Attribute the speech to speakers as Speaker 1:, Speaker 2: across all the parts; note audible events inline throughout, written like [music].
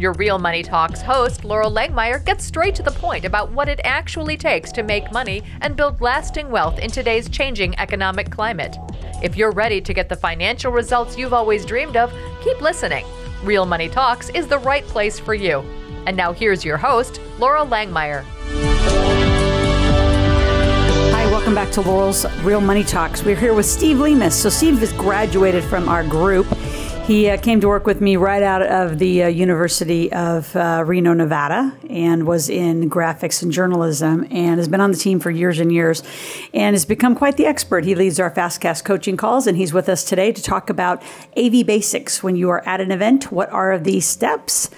Speaker 1: Your Real Money Talks host, Loral Langemeier, gets straight to the point about what it actually takes to make money and build lasting wealth in today's changing economic climate. If you're ready to get the financial results you've always dreamed of, keep listening. Real Money Talks is the right place for you. And now here's your host, Loral Langemeier.
Speaker 2: Hi, welcome back to Loral's Real Money Talks. We're here with Steve Lemus. So, Steve has graduated from our group. He uh, came to work with me right out of the uh, University of uh, Reno, Nevada, and was in graphics and journalism, and has been on the team for years and years, and has become quite the expert. He leads our Fastcast coaching calls, and he's with us today to talk about AV basics. When you are at an event, what are the steps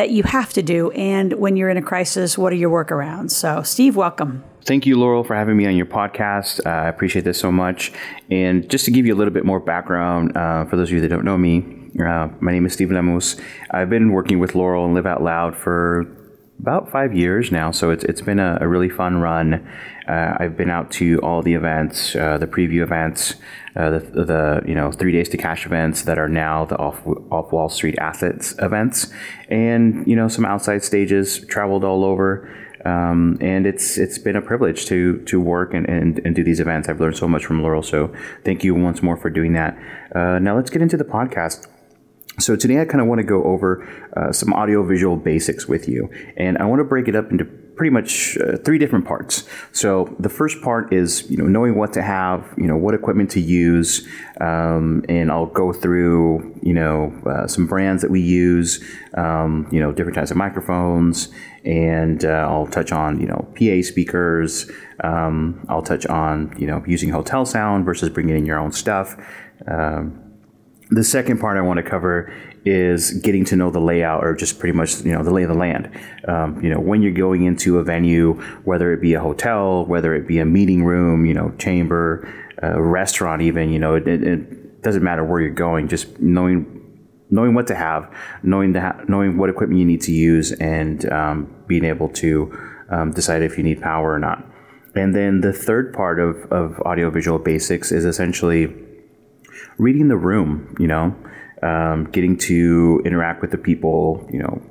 Speaker 2: that you have to do, and when you're in a crisis, what are your workarounds? So, Steve, welcome.
Speaker 3: Thank you, Loral, for having me on your podcast. Uh, I appreciate this so much. And just to give you a little bit more background, uh, for those of you that don't know me, uh, my name is Steve Lemus. I've been working with Loral and Live Out Loud for about five years now, so it's it's been a, a really fun run. Uh, I've been out to all the events, uh, the preview events, uh, the, the you know three days to cash events that are now the off off Wall Street assets events, and you know some outside stages. Traveled all over. Um, and it's it's been a privilege to to work and, and, and do these events. I've learned so much from Loral, so thank you once more for doing that. Uh, now let's get into the podcast. So today I kind of want to go over uh, some audiovisual basics with you, and I want to break it up into pretty much uh, three different parts. So the first part is you know knowing what to have, you know what equipment to use, um, and I'll go through you know uh, some brands that we use, um, you know different types of microphones, and uh, I'll touch on you know PA speakers. Um, I'll touch on you know using hotel sound versus bringing in your own stuff. Um, the second part I want to cover is getting to know the layout or just pretty much you know the lay of the land. Um, you know when you're going into a venue whether it be a hotel whether it be a meeting room you know chamber a restaurant even you know it, it, it doesn't matter where you're going just knowing knowing what to have knowing that knowing what equipment you need to use and um, being able to um, decide if you need power or not. And then the third part of, of audiovisual basics is essentially reading the room, you know, um, getting to interact with the people, you know,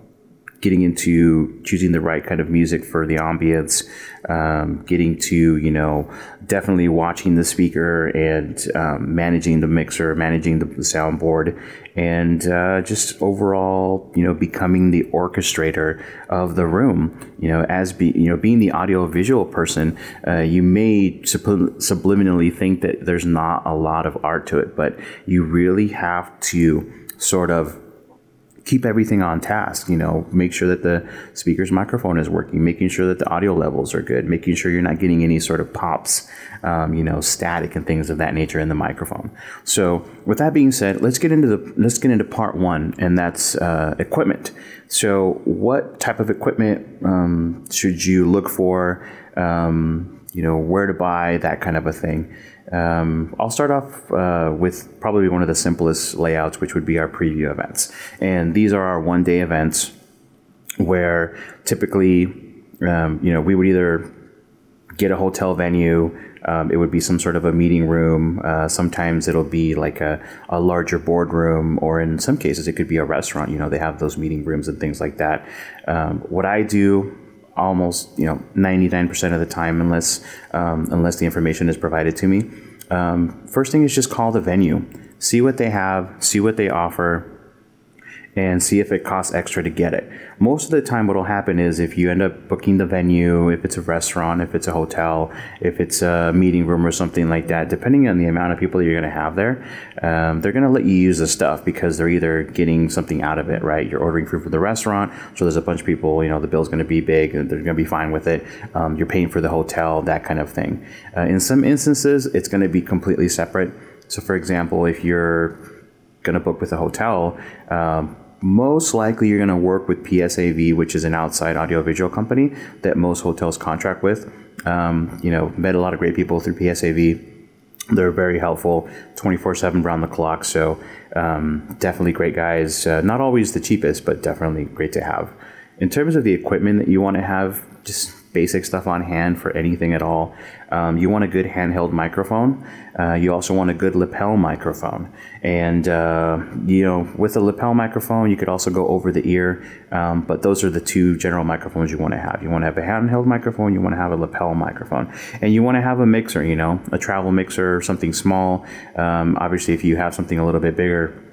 Speaker 3: getting into choosing the right kind of music for the ambience, um, getting to, you know, definitely watching the speaker and um, managing the mixer, managing the, soundboard, and uh, just overall, you know, becoming the orchestrator of the room. You know, as be, you know, being the audio visual person, uh, you may subliminally think that there's not a lot of art to it, but you really have to sort of keep everything on task. You know, make sure that the speaker's microphone is working, making sure that the audio levels are good, making sure you're not getting any sort of pops, um, you know, static and things of that nature in the microphone. So, with that being said, let's get into the let's get into part one, and that's uh, equipment. So, what type of equipment um, should you look for? Um, you know, where to buy that kind of a thing. Um, I'll start off uh, with probably one of the simplest layouts, which would be our preview events. And these are our one day events where typically, um, you know, we would either get a hotel venue. Um, it would be some sort of a meeting room. Uh, sometimes it'll be like a, a larger boardroom, or in some cases, it could be a restaurant. You know, they have those meeting rooms and things like that. Um, what I do almost you know 99% of the time unless um, unless the information is provided to me. Um, first thing is just call the venue. See what they have see what they offer and see if it costs extra to get it. Most of the time, what will happen is if you end up booking the venue, if it's a restaurant, if it's a hotel, if it's a meeting room or something like that, depending on the amount of people you're going to have there, um, they're going to let you use the stuff because they're either getting something out of it, right? You're ordering food for the restaurant, so there's a bunch of people, you know, the bill's going to be big, they're going to be fine with it. Um, you're paying for the hotel, that kind of thing. Uh, in some instances, it's going to be completely separate. So, for example, if you're going to book with a hotel, um, most likely you're going to work with PSAV, which is an outside audiovisual company that most hotels contract with. Um, you know, met a lot of great people through PSAV. they're very helpful 24 7 round the clock. So, um, definitely great guys. Uh, not always the cheapest, but definitely great to have. In terms of the equipment that you want to have, just basic stuff on hand for anything at all. Um, you want a good handheld microphone. Uh, you also want a good lapel microphone. And, uh, you know, with a lapel microphone, you could also go over the ear. Um, but those are the two general microphones you want to have. You want to have a handheld microphone, you want to have a lapel microphone. And you want to have a mixer, you know, a travel mixer, something small. Um, obviously, if you have something a little bit bigger,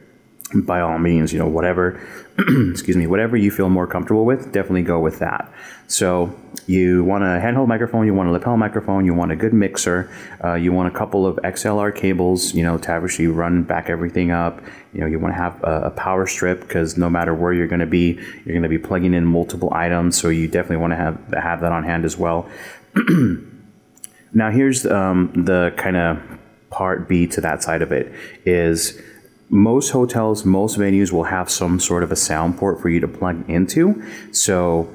Speaker 3: by all means, you know, whatever, [clears throat] excuse me, whatever you feel more comfortable with, definitely go with that. So you want a handheld microphone, you want a lapel microphone, you want a good mixer, uh, you want a couple of XLR cables, you know, to actually run back everything up. You know, you want to have a, a power strip because no matter where you're going to be, you're going to be plugging in multiple items. So you definitely want to have have that on hand as well. [clears throat] now here's um, the kind of part B to that side of it is most hotels, most venues will have some sort of a sound port for you to plug into. So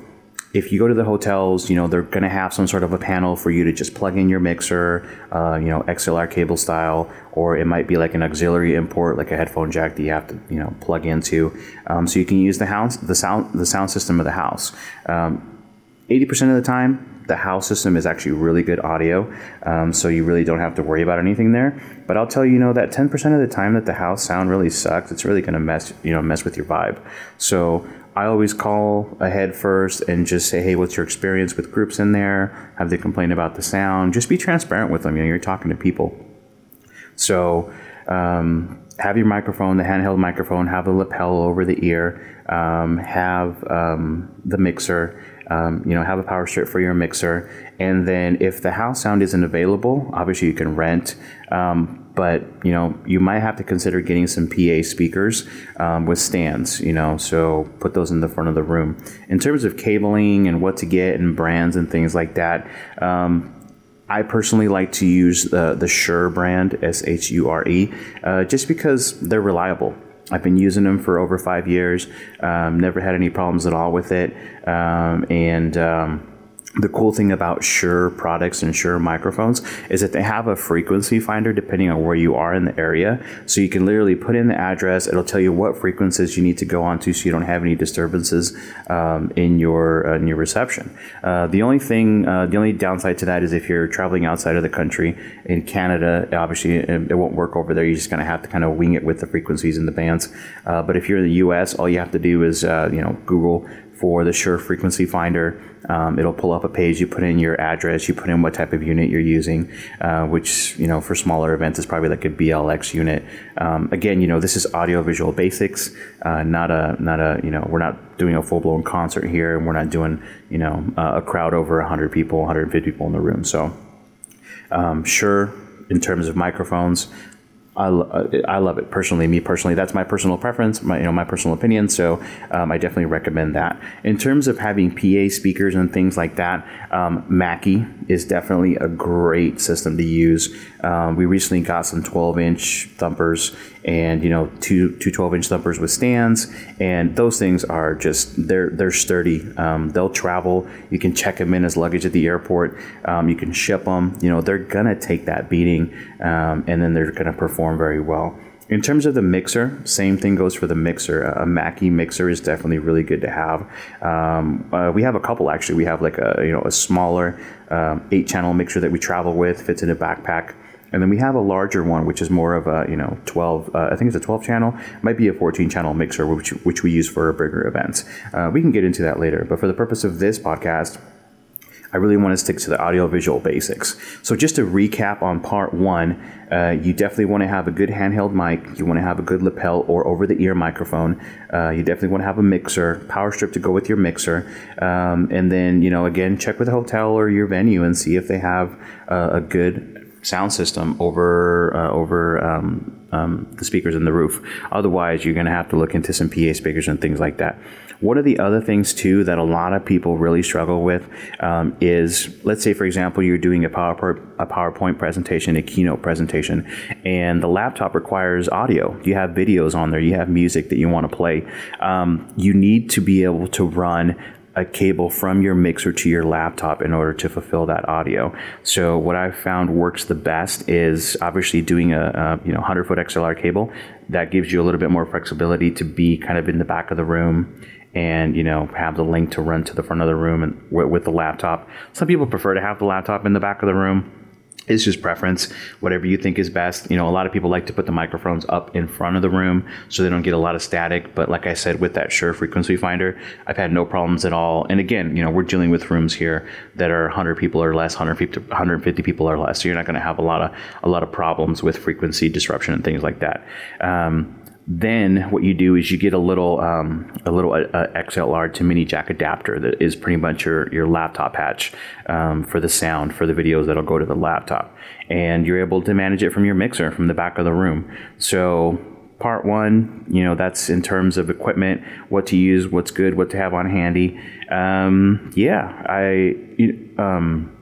Speaker 3: if you go to the hotels, you know, they're going to have some sort of a panel for you to just plug in your mixer, uh, you know, XLR cable style, or it might be like an auxiliary import, like a headphone jack that you have to, you know, plug into. Um, so you can use the house, the sound, the sound system of the house. Um, 80% of the time, the house system is actually really good audio, um, so you really don't have to worry about anything there. But I'll tell you, you know, that 10% of the time that the house sound really sucks, it's really going to mess, you know, mess with your vibe. So I always call ahead first and just say, hey, what's your experience with groups in there? Have they complained about the sound? Just be transparent with them. You know, you're talking to people. So um, have your microphone, the handheld microphone, have the lapel over the ear, um, have um, the mixer um, you know, have a power strip for your mixer. And then if the house sound isn't available, obviously you can rent. Um, but you know, you might have to consider getting some PA speakers um, with stands. You know, so put those in the front of the room. In terms of cabling and what to get and brands and things like that. Um, I personally like to use the, the Shure brand, S H U R E, uh, just because they're reliable. I've been using them for over five years. Um, never had any problems at all with it. Um, and um, the cool thing about Shure products and Shure microphones is that they have a frequency finder depending on where you are in the area. So you can literally put in the address. It'll tell you what frequencies you need to go onto so you don't have any disturbances um, in your uh, in your reception. Uh, the only thing, uh, the only downside to that is if you're traveling outside of the country in Canada, obviously it, it won't work over there. You're just going to have to kind of wing it with the frequencies and the bands. Uh, but if you're in the U.S., all you have to do is uh, you know Google for the Shure frequency finder. Um, it'll pull up a page. You put in your address. You put in what type of unit you're using, uh, which you know for smaller events is probably like a BLX unit. Um, again, you know this is audio visual basics, uh, not a not a you know we're not doing a full blown concert here, and we're not doing you know uh, a crowd over 100 people, 150 people in the room. So um, Shure in terms of microphones I, I love it personally. Me personally, that's my personal preference, my you know my personal opinion. So um, I definitely recommend that. In terms of having PA speakers and things like that, um, Mackie is definitely a great system to use. Um, we recently got some 12 inch thumpers and you know two two 12 inch thumpers with stands, and those things are just they're they're sturdy. Um, they'll travel. You can check them in as luggage at the airport. Um, you can ship them. You know they're gonna take that beating, um, and then they're gonna perform very well. In terms of the mixer, same thing goes for the mixer. A Mackie mixer is definitely really good to have. Um, uh, we have a couple actually. We have like a you know a smaller um, eight channel mixer that we travel with, fits in a backpack. And then we have a larger one, which is more of a, you know, 12, uh, I think it's a 12 channel, might be a 14 channel mixer, which, which we use for bigger events. Uh, we can get into that later. But for the purpose of this podcast, I really want to stick to the audiovisual basics. So, just to recap on part one, uh, you definitely want to have a good handheld mic. You want to have a good lapel or over the ear microphone. Uh, you definitely want to have a mixer, power strip to go with your mixer. Um, and then, you know, again, check with the hotel or your venue and see if they have uh, a good sound system over uh, over um, um, the speakers in the roof. Otherwise, you're going to have to look into some PA speakers and things like that. One of the other things too that a lot of people really struggle with um, is, let's say, for example, you're doing a PowerPoint, a PowerPoint presentation, a keynote presentation, and the laptop requires audio. You have videos on there, you have music that you want to play. Um, you need to be able to run a cable from your mixer to your laptop in order to fulfill that audio. So what I've found works the best is obviously doing a, a you know 100 foot XLR cable that gives you a little bit more flexibility to be kind of in the back of the room and you know have the link to run to the front of the room and with, with the laptop. Some people prefer to have the laptop in the back of the room it's just preference whatever you think is best. You know a lot of people like to put the microphones up in front of the room so they don't get a lot of static. But like i said with that Shure frequency finder i've had no problems at all. And again you know we're dealing with rooms here that are 100 people or less 150 150 people or less. So you're not going to have a lot of a lot of problems with frequency disruption and things like that. Um, then what you do is you get a little um, a little uh, XLR to mini jack adapter that is pretty much your your laptop patch um, for the sound for the videos that'll go to the laptop, and you're able to manage it from your mixer from the back of the room. So part one, you know, that's in terms of equipment, what to use, what's good, what to have on handy. Um, yeah, I. Um,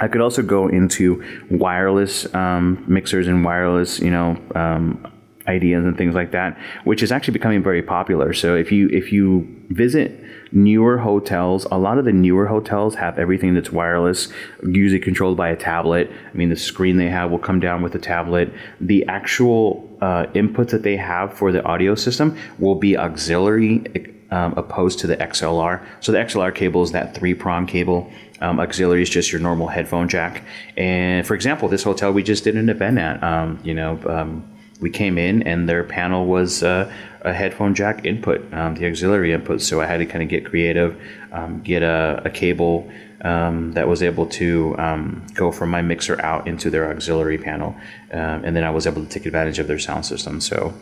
Speaker 3: I could also go into wireless um, mixers and wireless, you know, um, ideas and things like that, which is actually becoming very popular. So if you if you visit newer hotels, a lot of the newer hotels have everything that's wireless, usually controlled by a tablet. I mean, the screen they have will come down with the tablet. The actual uh, inputs that they have for the audio system will be auxiliary. Um, opposed to the XLR. So the XLR cable is that three prong cable. Um, auxiliary is just your normal headphone jack. And for example, this hotel we just did an event at, um, you know, um, we came in and their panel was uh, a headphone jack input, um, the auxiliary input. So I had to kind of get creative, um, get a, a cable um, that was able to um, go from my mixer out into their auxiliary panel, um, and then I was able to take advantage of their sound system. So.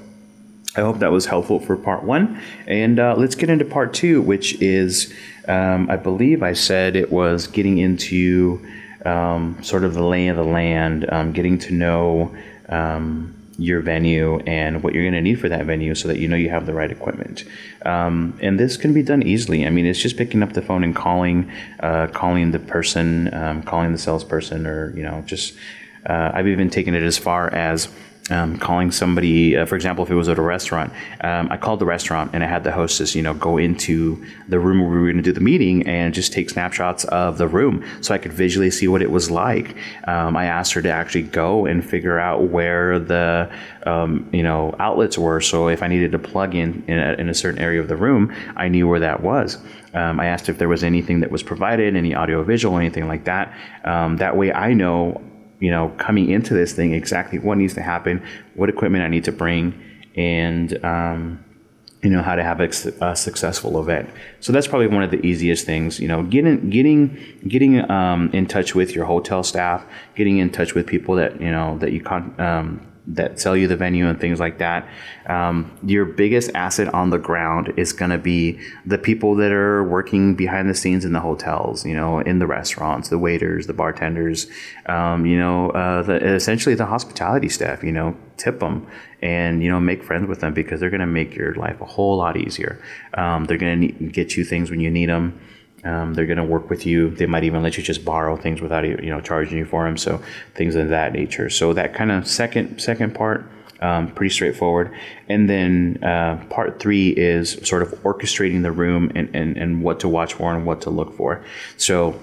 Speaker 3: I hope that was helpful for part one. And uh, let's get into part two, which is, um, I believe I said it was getting into sort of the lay of the land, getting to know um, your venue and what you're going to need for that venue so that you know you have the right equipment. Um, and this can be done easily. I mean, it's just picking up the phone and calling, uh, calling the person, um, calling the salesperson, or you know, just. Uh, I've even taken it as far as um, calling somebody, uh, for example, if it was at a restaurant, um, I called the restaurant and I had the hostess, you know, go into the room where we were going to do the meeting and just take snapshots of the room so I could visually see what it was like. Um, I asked her to actually go and figure out where the, um, you know, outlets were. So if I needed to plug in in a, in a certain area of the room, I knew where that was. Um, I asked if there was anything that was provided, any audio visual, anything like that. Um, that way I know you know, coming into this thing exactly what needs to happen, what equipment I need to bring, and um, you know how to have a, successful event. So that's probably one of the easiest things. You know, getting getting getting um, in touch with your hotel staff, getting in touch with people that you know that you con- um, that sell you the venue and things like that. Um, your biggest asset on the ground is going to be the people that are working behind the scenes in the hotels, you know, in the restaurants, the waiters, the bartenders, um, you know, uh, the, essentially the hospitality staff, you know, tip them and, you know, make friends with them because they're going to make your life a whole lot easier. Um, they're going to get you things when you need them. Um, they're going to work with you. They might even let you just borrow things without you know charging you for them. So things of that nature. So that kind of second second part, um, pretty straightforward. And then uh, part three is sort of orchestrating the room and, and, and what to watch for and what to look for. So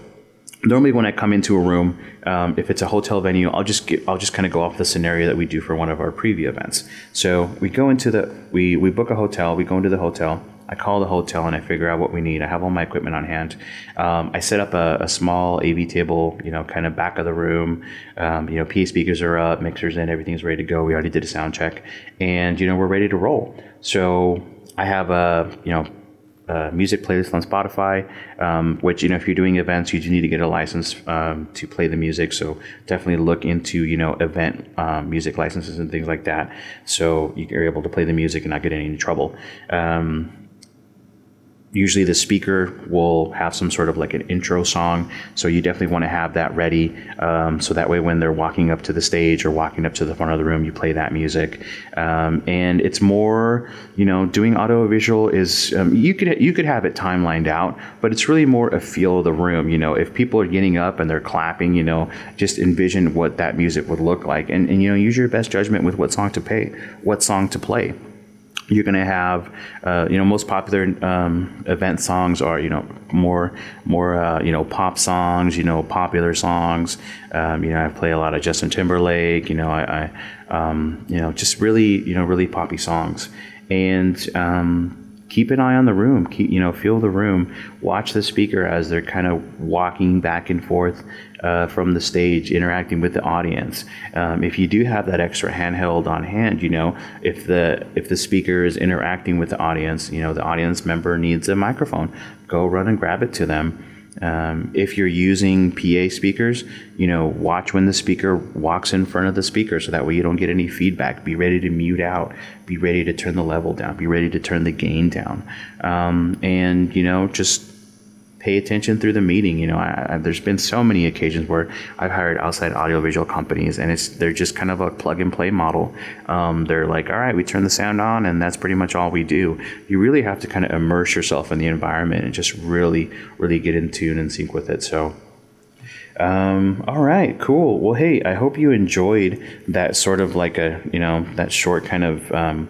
Speaker 3: normally when I come into a room, um, if it's a hotel venue, I'll just get, I'll just kind of go off the scenario that we do for one of our preview events. So we go into the we we book a hotel. We go into the hotel. I call the hotel and I figure out what we need. I have all my equipment on hand. Um, I set up a, a, small AV table, you know, kind of back of the room. Um, you know, PA speakers are up, mixers in, everything's ready to go. We already did a sound check, and you know, we're ready to roll. So I have a you know uh, music playlist on Spotify, um, which you know if you're doing events, you do need to get a license um, to play the music. So definitely look into you know event um, music licenses and things like that, so you're able to play the music and not get any trouble. Um, usually the speaker will have some sort of like an intro song. So you definitely want to have that ready um, so that way when they're walking up to the stage or walking up to the front of the room you play that music. Um, and it's more you know doing audio visual is um, you could you could have it time lined out but it's really more a feel of the room you know. If people are getting up and they're clapping you know just envision what that music would look like. And, and you know use your best judgment with what song to pay what song to play you're going to have uh, you know most popular um, event songs are you know more more uh, you know pop songs you know popular songs. Um, you know I play a lot of Justin Timberlake you know I, I um, you know just really you know really poppy songs. And um, keep an eye on the room. Keep, you know, feel the room. Watch the speaker as they're kind of walking back and forth uh, from the stage, interacting with the audience. Um, if you do have that extra handheld on hand, you know, if the if the speaker is interacting with the audience, you know, the audience member needs a microphone. Go run and grab it to them. Um, if you're using PA speakers, you know, watch when the speaker walks in front of the speaker so that way you don't get any feedback. Be ready to mute out. Be ready to turn the level down. Be ready to turn the gain down. Um, and, you know, just pay attention through the meeting. You know, I, I, there's been so many occasions where I've hired outside audiovisual companies, and it's they're just kind of a plug and play model. Um, they're like, all right, we turn the sound on, and that's pretty much all we do. You really have to kind of immerse yourself in the environment and just really, really get in tune and sync with it. So. Um, all right, cool. Well, hey, I hope you enjoyed that sort of like a, you know, that short kind of, um,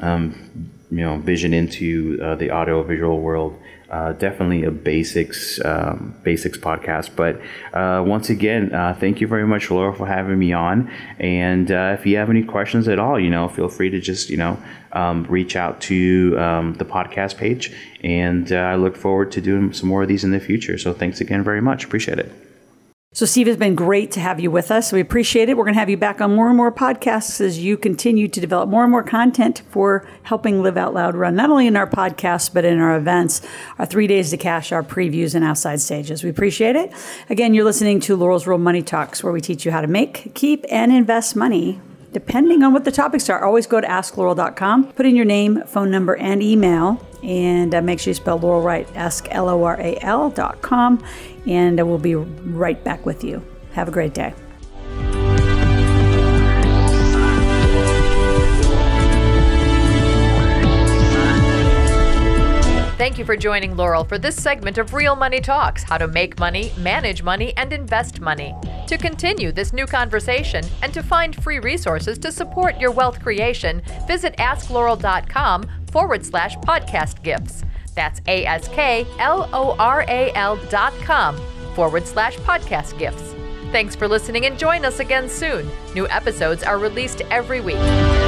Speaker 3: um, you know, vision into uh, the audio visual world. Uh, definitely a basics um, basics podcast. But uh, once again, uh, thank you very much, Laura, for having me on. And uh, if you have any questions at all, you know, feel free to just you know um, reach out to um, the podcast page. And uh, I look forward to doing some more of these in the future. So thanks again very much. Appreciate it.
Speaker 2: So, Steve, it's been great to have you with us. We appreciate it. We're going to have you back on more and more podcasts as you continue to develop more and more content for helping Live Out Loud run, not only in our podcasts, but in our events, our three days to cash, our previews, and outside stages. We appreciate it. Again, you're listening to Loral's Real Money Talks, where we teach you how to make, keep, and invest money depending on what the topics are. Always go to askloral.com, put in your name, phone number, and email, and uh, make sure you spell Loral right. Ask L O R A L.com, and we'll be right back with you. Have a great day.
Speaker 1: Thank you for joining Loral for this segment of Real Money Talks how to make money, manage money, and invest money. To continue this new conversation and to find free resources to support your wealth creation, visit askloral.com forward slash podcast gifts. That's A S K L O R A L dot com forward slash podcast gifts. Thanks for listening and join us again soon. New episodes are released every week.